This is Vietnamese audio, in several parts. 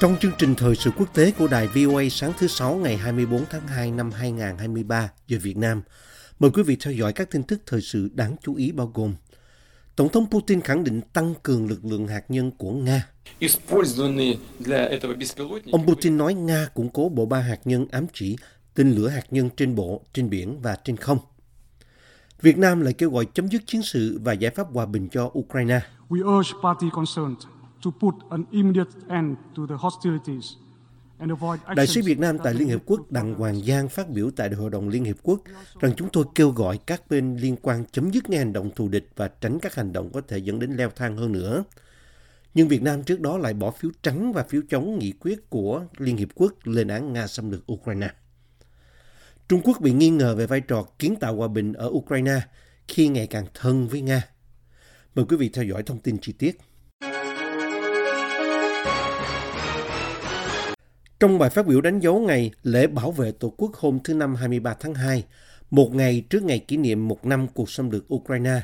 Trong chương trình thời sự quốc tế của đài VOA sáng thứ Sáu ngày 24 tháng 2 năm 2023 giờ Việt Nam, mời quý vị theo dõi các tin tức thời sự đáng chú ý bao gồm Tổng thống Putin khẳng định tăng cường lực lượng hạt nhân của Nga. Ông Putin nói Nga củng cố bộ ba hạt nhân ám chỉ tên lửa hạt nhân trên bộ, trên biển và trên không. Việt Nam lại kêu gọi chấm dứt chiến sự và giải pháp hòa bình cho Ukraine. We urge party concerned to put an immediate end to the hostilities and avoid Đại sứ Việt Nam tại Liên Hiệp Quốc Đặng Hoàng Giang phát biểu tại Đại hội đồng Liên Hiệp Quốc rằng chúng tôi kêu gọi các bên liên quan chấm dứt ngay hành động thù địch và tránh các hành động có thể dẫn đến leo thang hơn nữa. Nhưng Việt Nam trước đó lại bỏ phiếu trắng và phiếu chống nghị quyết của Liên Hiệp Quốc lên án Nga xâm lược Ukraine. Trung Quốc bị nghi ngờ về vai trò kiến tạo hòa bình ở Ukraine khi ngày càng thân với Nga. Mời quý vị theo dõi thông tin chi tiết. Trong bài phát biểu đánh dấu ngày lễ bảo vệ Tổ quốc hôm thứ Năm 23 tháng 2, một ngày trước ngày kỷ niệm một năm cuộc xâm lược Ukraine,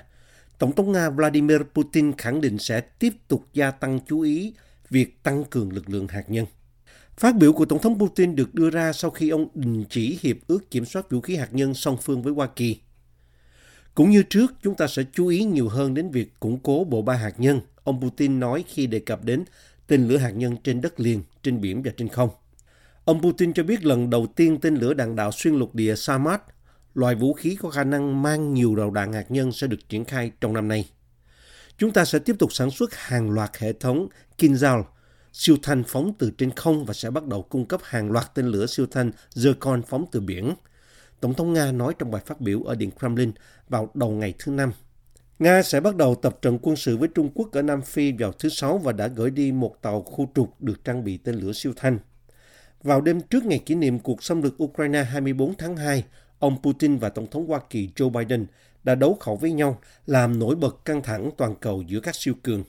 Tổng thống Nga Vladimir Putin khẳng định sẽ tiếp tục gia tăng chú ý việc tăng cường lực lượng hạt nhân. Phát biểu của Tổng thống Putin được đưa ra sau khi ông đình chỉ hiệp ước kiểm soát vũ khí hạt nhân song phương với Hoa Kỳ. Cũng như trước, chúng ta sẽ chú ý nhiều hơn đến việc củng cố bộ ba hạt nhân, ông Putin nói khi đề cập đến tên lửa hạt nhân trên đất liền, trên biển và trên không. Ông Putin cho biết lần đầu tiên tên lửa đạn đạo xuyên lục địa Samad, loại vũ khí có khả năng mang nhiều đầu đạn hạt nhân sẽ được triển khai trong năm nay. Chúng ta sẽ tiếp tục sản xuất hàng loạt hệ thống Kinzhal, siêu thanh phóng từ trên không và sẽ bắt đầu cung cấp hàng loạt tên lửa siêu thanh Zircon phóng từ biển. Tổng thống Nga nói trong bài phát biểu ở Điện Kremlin vào đầu ngày thứ Năm. Nga sẽ bắt đầu tập trận quân sự với Trung Quốc ở Nam Phi vào thứ Sáu và đã gửi đi một tàu khu trục được trang bị tên lửa siêu thanh. Vào đêm trước ngày kỷ niệm cuộc xâm lược Ukraine 24 tháng 2, ông Putin và Tổng thống Hoa Kỳ Joe Biden đã đấu khẩu với nhau, làm nổi bật căng thẳng toàn cầu giữa các siêu cường.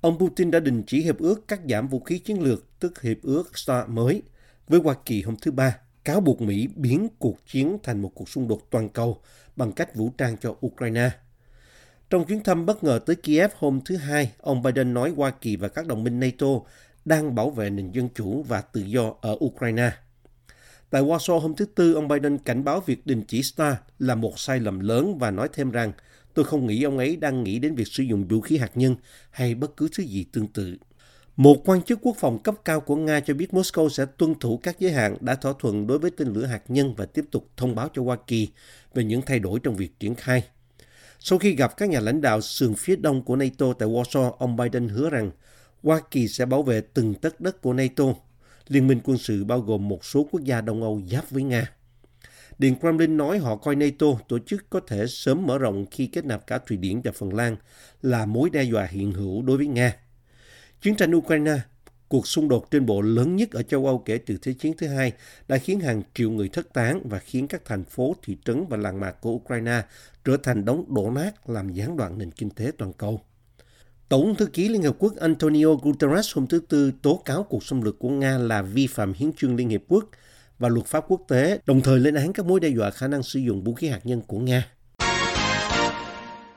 Ông Putin đã đình chỉ hiệp ước cắt giảm vũ khí chiến lược, tức hiệp ước START mới, với Hoa Kỳ hôm thứ Ba, cáo buộc Mỹ biến cuộc chiến thành một cuộc xung đột toàn cầu bằng cách vũ trang cho Ukraine. Trong chuyến thăm bất ngờ tới Kiev hôm thứ Hai, ông Biden nói Hoa Kỳ và các đồng minh NATO đang bảo vệ nền dân chủ và tự do ở Ukraine. Tại Warsaw hôm thứ Tư, ông Biden cảnh báo việc đình chỉ START là một sai lầm lớn và nói thêm rằng tôi không nghĩ ông ấy đang nghĩ đến việc sử dụng vũ khí hạt nhân hay bất cứ thứ gì tương tự. Một quan chức quốc phòng cấp cao của Nga cho biết Moscow sẽ tuân thủ các giới hạn đã thỏa thuận đối với tên lửa hạt nhân và tiếp tục thông báo cho Hoa Kỳ về những thay đổi trong việc triển khai. Sau khi gặp các nhà lãnh đạo sườn phía đông của NATO tại Warsaw, ông Biden hứa rằng Hoa Kỳ sẽ bảo vệ từng tất đất của NATO. Liên minh quân sự bao gồm một số quốc gia Đông Âu giáp với Nga. Điện Kremlin nói họ coi NATO, tổ chức có thể sớm mở rộng khi kết nạp cả Thụy Điển và Phần Lan, là mối đe dọa hiện hữu đối với Nga. Chiến tranh Ukraine, cuộc xung đột trên bộ lớn nhất ở châu Âu kể từ Thế chiến thứ hai, đã khiến hàng triệu người thất tán và khiến các thành phố, thị trấn và làng mạc của Ukraine trở thành đống đổ nát làm gián đoạn nền kinh tế toàn cầu. Tổng thư ký Liên Hợp Quốc Antonio Guterres hôm thứ Tư tố cáo cuộc xâm lược của Nga là vi phạm hiến chương Liên Hiệp Quốc và luật pháp quốc tế, đồng thời lên án các mối đe dọa khả năng sử dụng vũ khí hạt nhân của Nga.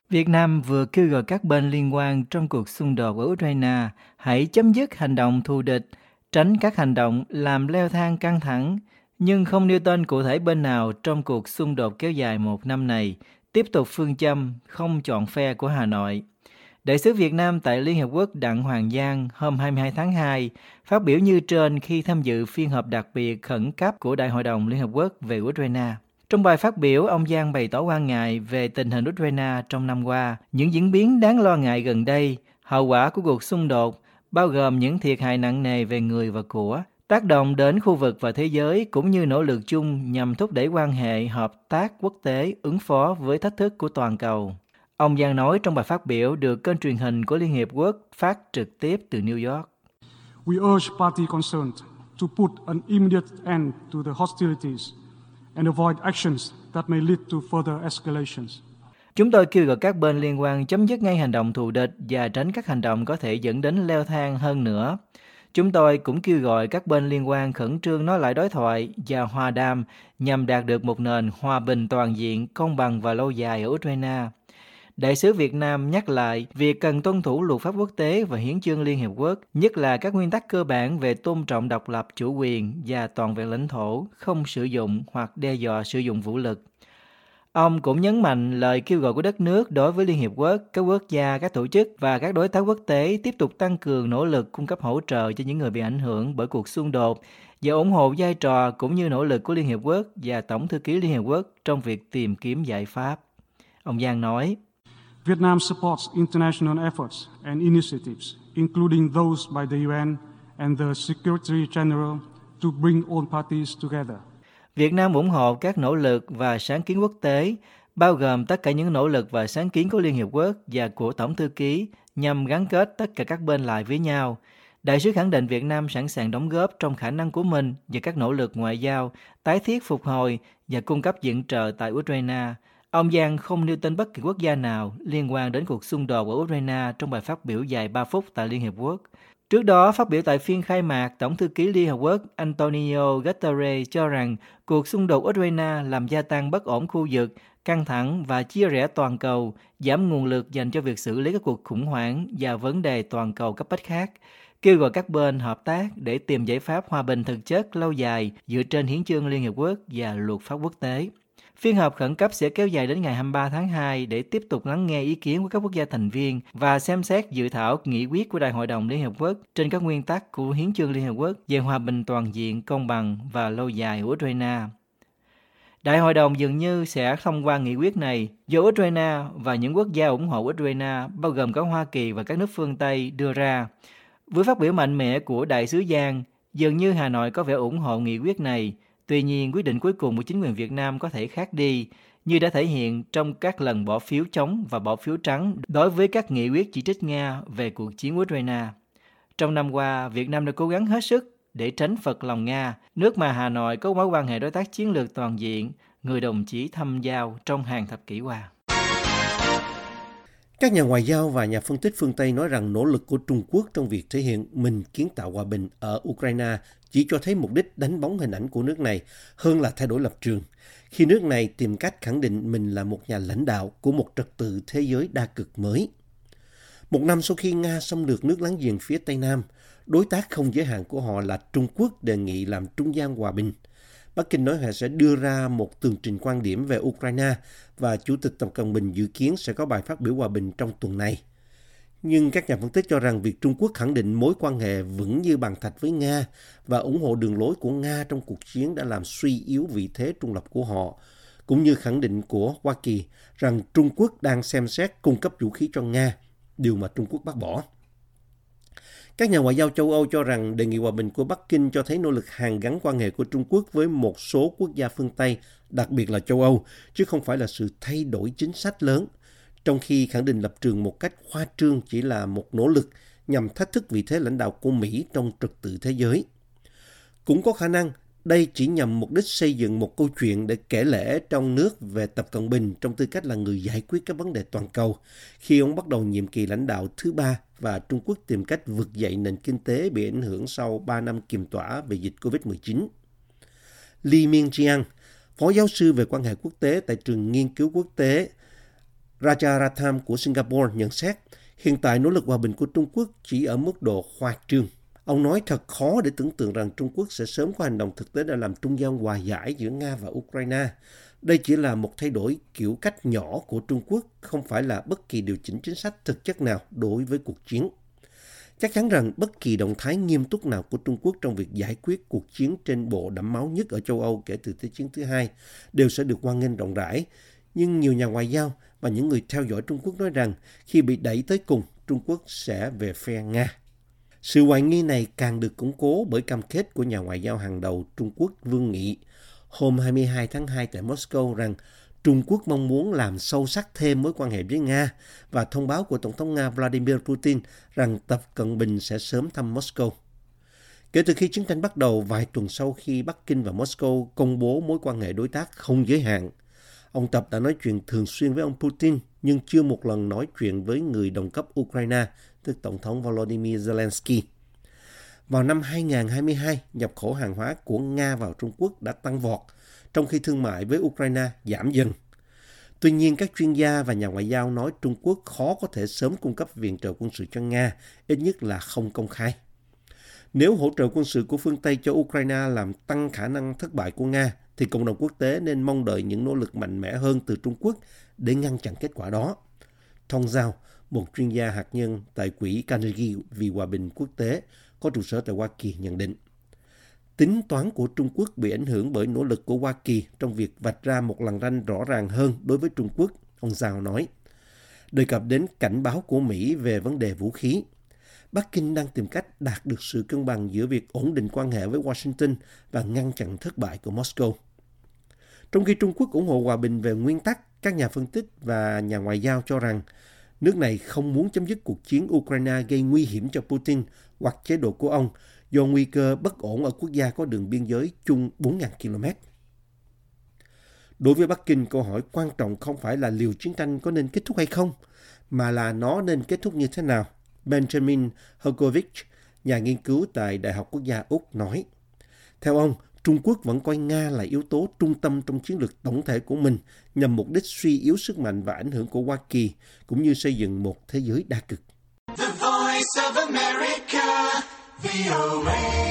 Việt Nam vừa kêu gọi các bên liên quan trong cuộc xung đột ở Ukraine hãy chấm dứt hành động thù địch, tránh các hành động làm leo thang căng thẳng, nhưng không nêu tên cụ thể bên nào trong cuộc xung đột kéo dài một năm này, tiếp tục phương châm không chọn phe của Hà Nội. Đại sứ Việt Nam tại Liên Hợp Quốc Đặng Hoàng Giang hôm 22 tháng 2 phát biểu như trên khi tham dự phiên họp đặc biệt khẩn cấp của Đại hội đồng Liên Hợp Quốc về Ukraine. Trong bài phát biểu, ông Giang bày tỏ quan ngại về tình hình Ukraine trong năm qua, những diễn biến đáng lo ngại gần đây, hậu quả của cuộc xung đột, bao gồm những thiệt hại nặng nề về người và của, tác động đến khu vực và thế giới cũng như nỗ lực chung nhằm thúc đẩy quan hệ hợp tác quốc tế ứng phó với thách thức của toàn cầu. Ông Giang nói trong bài phát biểu được kênh truyền hình của Liên Hiệp Quốc phát trực tiếp từ New York. We urge party concerned to put an immediate end to the hostilities and avoid actions that may lead to further escalations. Chúng tôi kêu gọi các bên liên quan chấm dứt ngay hành động thù địch và tránh các hành động có thể dẫn đến leo thang hơn nữa. Chúng tôi cũng kêu gọi các bên liên quan khẩn trương nói lại đối thoại và hòa đàm nhằm đạt được một nền hòa bình toàn diện, công bằng và lâu dài ở Ukraine. Đại sứ Việt Nam nhắc lại việc cần tuân thủ luật pháp quốc tế và hiến chương Liên Hiệp Quốc, nhất là các nguyên tắc cơ bản về tôn trọng độc lập, chủ quyền và toàn vẹn lãnh thổ, không sử dụng hoặc đe dọa sử dụng vũ lực. Ông cũng nhấn mạnh lời kêu gọi của đất nước đối với Liên Hiệp Quốc, các quốc gia, các tổ chức và các đối tác quốc tế tiếp tục tăng cường nỗ lực cung cấp hỗ trợ cho những người bị ảnh hưởng bởi cuộc xung đột và ủng hộ vai trò cũng như nỗ lực của Liên Hiệp Quốc và Tổng thư ký Liên Hiệp Quốc trong việc tìm kiếm giải pháp. Ông Giang nói, Vietnam supports international efforts and initiatives, including those by the UN and the Secretary General, to bring all parties together. Việt Nam ủng hộ các nỗ lực và sáng kiến quốc tế, bao gồm tất cả những nỗ lực và sáng kiến của Liên Hiệp Quốc và của Tổng thư ký nhằm gắn kết tất cả các bên lại với nhau. Đại sứ khẳng định Việt Nam sẵn sàng đóng góp trong khả năng của mình và các nỗ lực ngoại giao, tái thiết phục hồi và cung cấp viện trợ tại Ukraine. Ông Giang không nêu tên bất kỳ quốc gia nào liên quan đến cuộc xung đột ở Ukraine trong bài phát biểu dài 3 phút tại Liên Hiệp Quốc. Trước đó, phát biểu tại phiên khai mạc, Tổng thư ký Liên Hợp Quốc Antonio Guterres cho rằng cuộc xung đột Ukraine làm gia tăng bất ổn khu vực, căng thẳng và chia rẽ toàn cầu, giảm nguồn lực dành cho việc xử lý các cuộc khủng hoảng và vấn đề toàn cầu cấp bách khác, kêu gọi các bên hợp tác để tìm giải pháp hòa bình thực chất lâu dài dựa trên hiến chương Liên Hiệp Quốc và luật pháp quốc tế. Phiên họp khẩn cấp sẽ kéo dài đến ngày 23 tháng 2 để tiếp tục lắng nghe ý kiến của các quốc gia thành viên và xem xét dự thảo nghị quyết của Đại hội đồng Liên Hợp Quốc trên các nguyên tắc của Hiến chương Liên Hợp Quốc về hòa bình toàn diện, công bằng và lâu dài của Ukraine. Đại hội đồng dường như sẽ thông qua nghị quyết này do Ukraine và những quốc gia ủng hộ Ukraine bao gồm cả Hoa Kỳ và các nước phương Tây đưa ra. Với phát biểu mạnh mẽ của Đại sứ Giang, dường như Hà Nội có vẻ ủng hộ nghị quyết này – Tuy nhiên, quyết định cuối cùng của chính quyền Việt Nam có thể khác đi, như đã thể hiện trong các lần bỏ phiếu chống và bỏ phiếu trắng đối với các nghị quyết chỉ trích Nga về cuộc chiến Ukraine. Trong năm qua, Việt Nam đã cố gắng hết sức để tránh phật lòng Nga, nước mà Hà Nội có mối quan hệ đối tác chiến lược toàn diện, người đồng chí thâm giao trong hàng thập kỷ qua. Các nhà ngoại giao và nhà phân tích phương Tây nói rằng nỗ lực của Trung Quốc trong việc thể hiện mình kiến tạo hòa bình ở Ukraine chỉ cho thấy mục đích đánh bóng hình ảnh của nước này hơn là thay đổi lập trường, khi nước này tìm cách khẳng định mình là một nhà lãnh đạo của một trật tự thế giới đa cực mới. Một năm sau khi Nga xâm lược nước láng giềng phía Tây Nam, đối tác không giới hạn của họ là Trung Quốc đề nghị làm trung gian hòa bình. Bắc Kinh nói họ sẽ đưa ra một tường trình quan điểm về Ukraine và Chủ tịch Tập Cận Bình dự kiến sẽ có bài phát biểu hòa bình trong tuần này. Nhưng các nhà phân tích cho rằng việc Trung Quốc khẳng định mối quan hệ vững như bàn thạch với Nga và ủng hộ đường lối của Nga trong cuộc chiến đã làm suy yếu vị thế trung lập của họ, cũng như khẳng định của Hoa Kỳ rằng Trung Quốc đang xem xét cung cấp vũ khí cho Nga, điều mà Trung Quốc bác bỏ. Các nhà ngoại giao châu Âu cho rằng đề nghị hòa bình của Bắc Kinh cho thấy nỗ lực hàn gắn quan hệ của Trung Quốc với một số quốc gia phương Tây, đặc biệt là châu Âu, chứ không phải là sự thay đổi chính sách lớn trong khi khẳng định lập trường một cách khoa trương chỉ là một nỗ lực nhằm thách thức vị thế lãnh đạo của Mỹ trong trật tự thế giới. Cũng có khả năng đây chỉ nhằm mục đích xây dựng một câu chuyện để kể lễ trong nước về Tập Cận Bình trong tư cách là người giải quyết các vấn đề toàn cầu khi ông bắt đầu nhiệm kỳ lãnh đạo thứ ba và Trung Quốc tìm cách vực dậy nền kinh tế bị ảnh hưởng sau 3 năm kiềm tỏa về dịch COVID-19. Li Mingjiang, phó giáo sư về quan hệ quốc tế tại trường nghiên cứu quốc tế Rajaratham của Singapore nhận xét hiện tại nỗ lực hòa bình của Trung Quốc chỉ ở mức độ khoa trương. Ông nói thật khó để tưởng tượng rằng Trung Quốc sẽ sớm có hành động thực tế để làm trung gian hòa giải giữa Nga và Ukraine. Đây chỉ là một thay đổi kiểu cách nhỏ của Trung Quốc, không phải là bất kỳ điều chỉnh chính sách thực chất nào đối với cuộc chiến. Chắc chắn rằng bất kỳ động thái nghiêm túc nào của Trung Quốc trong việc giải quyết cuộc chiến trên bộ đẫm máu nhất ở châu Âu kể từ Thế chiến thứ hai đều sẽ được hoan nghênh rộng rãi. Nhưng nhiều nhà ngoại giao và những người theo dõi Trung Quốc nói rằng khi bị đẩy tới cùng, Trung Quốc sẽ về phe Nga. Sự hoài nghi này càng được củng cố bởi cam kết của nhà ngoại giao hàng đầu Trung Quốc Vương Nghị hôm 22 tháng 2 tại Moscow rằng Trung Quốc mong muốn làm sâu sắc thêm mối quan hệ với Nga và thông báo của Tổng thống Nga Vladimir Putin rằng Tập Cận Bình sẽ sớm thăm Moscow. Kể từ khi chiến tranh bắt đầu vài tuần sau khi Bắc Kinh và Moscow công bố mối quan hệ đối tác không giới hạn, ông Tập đã nói chuyện thường xuyên với ông Putin nhưng chưa một lần nói chuyện với người đồng cấp Ukraine, tức Tổng thống Volodymyr Zelensky. Vào năm 2022, nhập khẩu hàng hóa của Nga vào Trung Quốc đã tăng vọt, trong khi thương mại với Ukraine giảm dần. Tuy nhiên, các chuyên gia và nhà ngoại giao nói Trung Quốc khó có thể sớm cung cấp viện trợ quân sự cho Nga, ít nhất là không công khai. Nếu hỗ trợ quân sự của phương Tây cho Ukraine làm tăng khả năng thất bại của Nga, thì cộng đồng quốc tế nên mong đợi những nỗ lực mạnh mẽ hơn từ Trung Quốc để ngăn chặn kết quả đó. Thong Giao, một chuyên gia hạt nhân tại Quỹ Carnegie vì Hòa bình Quốc tế, có trụ sở tại Hoa Kỳ nhận định. Tính toán của Trung Quốc bị ảnh hưởng bởi nỗ lực của Hoa Kỳ trong việc vạch ra một lằn ranh rõ ràng hơn đối với Trung Quốc, ông Giao nói. Đề cập đến cảnh báo của Mỹ về vấn đề vũ khí, Bắc Kinh đang tìm cách đạt được sự cân bằng giữa việc ổn định quan hệ với Washington và ngăn chặn thất bại của Moscow. Trong khi Trung Quốc ủng hộ hòa bình về nguyên tắc, các nhà phân tích và nhà ngoại giao cho rằng nước này không muốn chấm dứt cuộc chiến Ukraine gây nguy hiểm cho Putin hoặc chế độ của ông do nguy cơ bất ổn ở quốc gia có đường biên giới chung 4.000 km. Đối với Bắc Kinh, câu hỏi quan trọng không phải là liệu chiến tranh có nên kết thúc hay không, mà là nó nên kết thúc như thế nào. Benjamin Hergovich, nhà nghiên cứu tại Đại học Quốc gia Úc nói. Theo ông, Trung Quốc vẫn coi Nga là yếu tố trung tâm trong chiến lược tổng thể của mình nhằm mục đích suy yếu sức mạnh và ảnh hưởng của Hoa Kỳ, cũng như xây dựng một thế giới đa cực. The voice of America, VOA.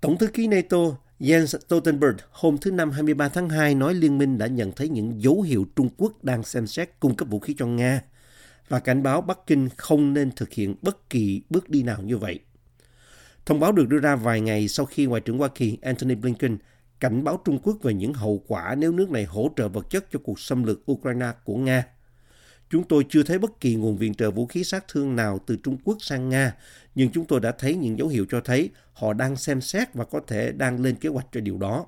Tổng thư ký NATO Jens Stoltenberg hôm thứ Năm 23 tháng 2 nói liên minh đã nhận thấy những dấu hiệu Trung Quốc đang xem xét cung cấp vũ khí cho Nga và cảnh báo Bắc Kinh không nên thực hiện bất kỳ bước đi nào như vậy. Thông báo được đưa ra vài ngày sau khi Ngoại trưởng Hoa Kỳ Antony Blinken cảnh báo Trung Quốc về những hậu quả nếu nước này hỗ trợ vật chất cho cuộc xâm lược Ukraine của Nga. Chúng tôi chưa thấy bất kỳ nguồn viện trợ vũ khí sát thương nào từ Trung Quốc sang Nga, nhưng chúng tôi đã thấy những dấu hiệu cho thấy họ đang xem xét và có thể đang lên kế hoạch cho điều đó.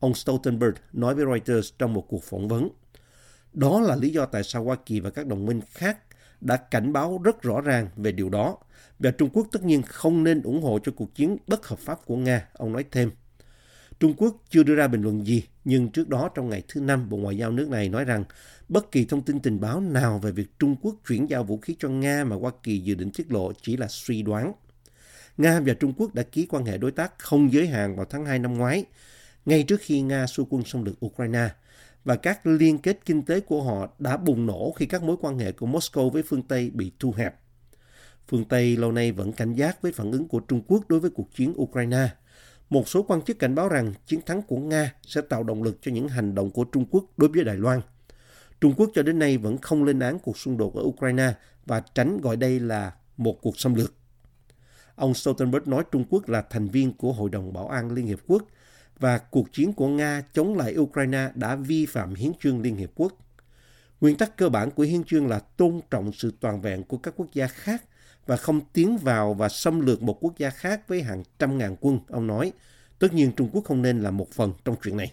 Ông Stoltenberg nói với Reuters trong một cuộc phỏng vấn. Đó là lý do tại sao Hoa Kỳ và các đồng minh khác đã cảnh báo rất rõ ràng về điều đó. Và Trung Quốc tất nhiên không nên ủng hộ cho cuộc chiến bất hợp pháp của Nga, ông nói thêm. Trung Quốc chưa đưa ra bình luận gì, nhưng trước đó trong ngày thứ Năm, Bộ Ngoại giao nước này nói rằng bất kỳ thông tin tình báo nào về việc Trung Quốc chuyển giao vũ khí cho Nga mà Hoa Kỳ dự định tiết lộ chỉ là suy đoán. Nga và Trung Quốc đã ký quan hệ đối tác không giới hạn vào tháng 2 năm ngoái, ngay trước khi Nga xua quân xâm lược Ukraine, và các liên kết kinh tế của họ đã bùng nổ khi các mối quan hệ của Moscow với phương Tây bị thu hẹp. Phương Tây lâu nay vẫn cảnh giác với phản ứng của Trung Quốc đối với cuộc chiến Ukraine. Một số quan chức cảnh báo rằng chiến thắng của Nga sẽ tạo động lực cho những hành động của Trung Quốc đối với Đài Loan. Trung Quốc cho đến nay vẫn không lên án cuộc xung đột ở Ukraine và tránh gọi đây là một cuộc xâm lược. Ông Stoltenberg nói Trung Quốc là thành viên của Hội đồng Bảo an Liên Hiệp Quốc và cuộc chiến của Nga chống lại Ukraine đã vi phạm hiến chương Liên Hiệp Quốc. Nguyên tắc cơ bản của hiến chương là tôn trọng sự toàn vẹn của các quốc gia khác và không tiến vào và xâm lược một quốc gia khác với hàng trăm ngàn quân, ông nói. Tất nhiên Trung Quốc không nên là một phần trong chuyện này.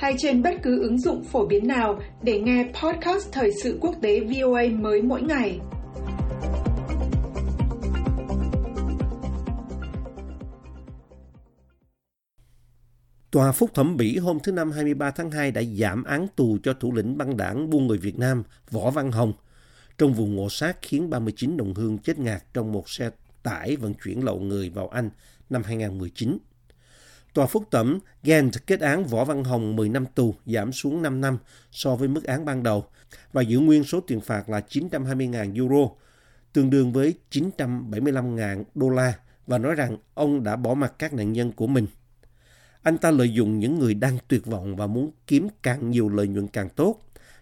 hay trên bất cứ ứng dụng phổ biến nào để nghe podcast Thời sự quốc tế VOA mới mỗi ngày. Tòa phúc thẩm Bỉ hôm thứ Năm 23 tháng 2 đã giảm án tù cho thủ lĩnh băng đảng buôn người Việt Nam, Võ Văn Hồng trong vụ ngộ sát khiến 39 đồng hương chết ngạt trong một xe tải vận chuyển lậu người vào Anh năm 2019. Tòa phúc thẩm Ghent kết án Võ Văn Hồng 10 năm tù, giảm xuống 5 năm so với mức án ban đầu và giữ nguyên số tiền phạt là 920.000 euro, tương đương với 975.000 đô la và nói rằng ông đã bỏ mặt các nạn nhân của mình. Anh ta lợi dụng những người đang tuyệt vọng và muốn kiếm càng nhiều lợi nhuận càng tốt.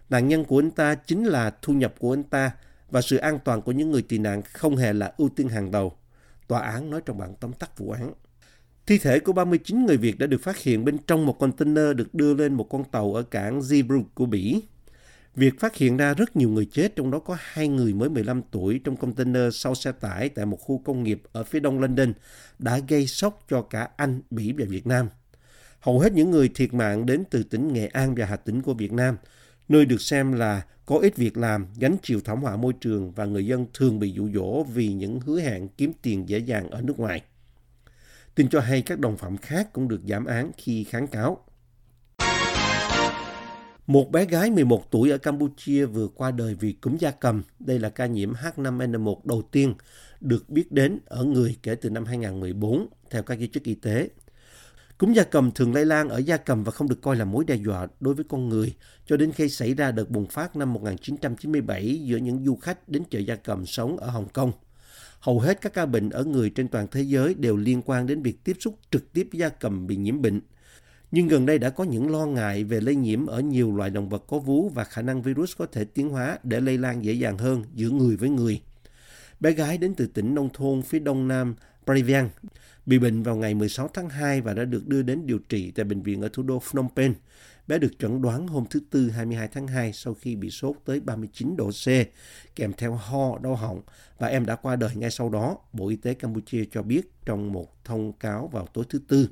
Nạn nhân của anh ta chính là thu nhập của anh ta và sự an toàn của những người tị nạn không hề là ưu tiên hàng đầu. tòa án nói trong bản tóm tắt vụ án. Thi thể của 39 người Việt đã được phát hiện bên trong một container được đưa lên một con tàu ở cảng Zeebrugge của Bỉ. Việc phát hiện ra rất nhiều người chết, trong đó có hai người mới 15 tuổi trong container sau xe tải tại một khu công nghiệp ở phía đông London đã gây sốc cho cả Anh, Bỉ và Việt Nam. Hầu hết những người thiệt mạng đến từ tỉnh Nghệ An và Hà Tĩnh của Việt Nam, nơi được xem là có ít việc làm, gánh chịu thảm họa môi trường và người dân thường bị dụ dỗ vì những hứa hẹn kiếm tiền dễ dàng ở nước ngoài. Tin cho hay các đồng phạm khác cũng được giảm án khi kháng cáo. Một bé gái 11 tuổi ở Campuchia vừa qua đời vì cúm da cầm. Đây là ca nhiễm H5N1 đầu tiên được biết đến ở người kể từ năm 2014, theo các giới chức y tế. Cúm da cầm thường lây lan ở da cầm và không được coi là mối đe dọa đối với con người cho đến khi xảy ra đợt bùng phát năm 1997 giữa những du khách đến chợ da cầm sống ở Hồng Kông. Hầu hết các ca bệnh ở người trên toàn thế giới đều liên quan đến việc tiếp xúc trực tiếp với gia cầm bị nhiễm bệnh. Nhưng gần đây đã có những lo ngại về lây nhiễm ở nhiều loài động vật có vú và khả năng virus có thể tiến hóa để lây lan dễ dàng hơn giữa người với người. Bé gái đến từ tỉnh nông thôn phía đông nam Previang bị bệnh vào ngày 16 tháng 2 và đã được đưa đến điều trị tại bệnh viện ở thủ đô Phnom Penh. Bé được chẩn đoán hôm thứ Tư 22 tháng 2 sau khi bị sốt tới 39 độ C, kèm theo ho, đau họng và em đã qua đời ngay sau đó, Bộ Y tế Campuchia cho biết trong một thông cáo vào tối thứ Tư.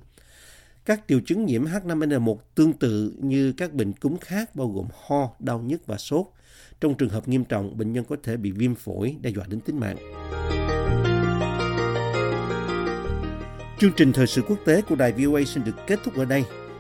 Các triệu chứng nhiễm H5N1 tương tự như các bệnh cúm khác bao gồm ho, đau nhức và sốt. Trong trường hợp nghiêm trọng, bệnh nhân có thể bị viêm phổi, đe dọa đến tính mạng. Chương trình thời sự quốc tế của đài VOA xin được kết thúc ở đây.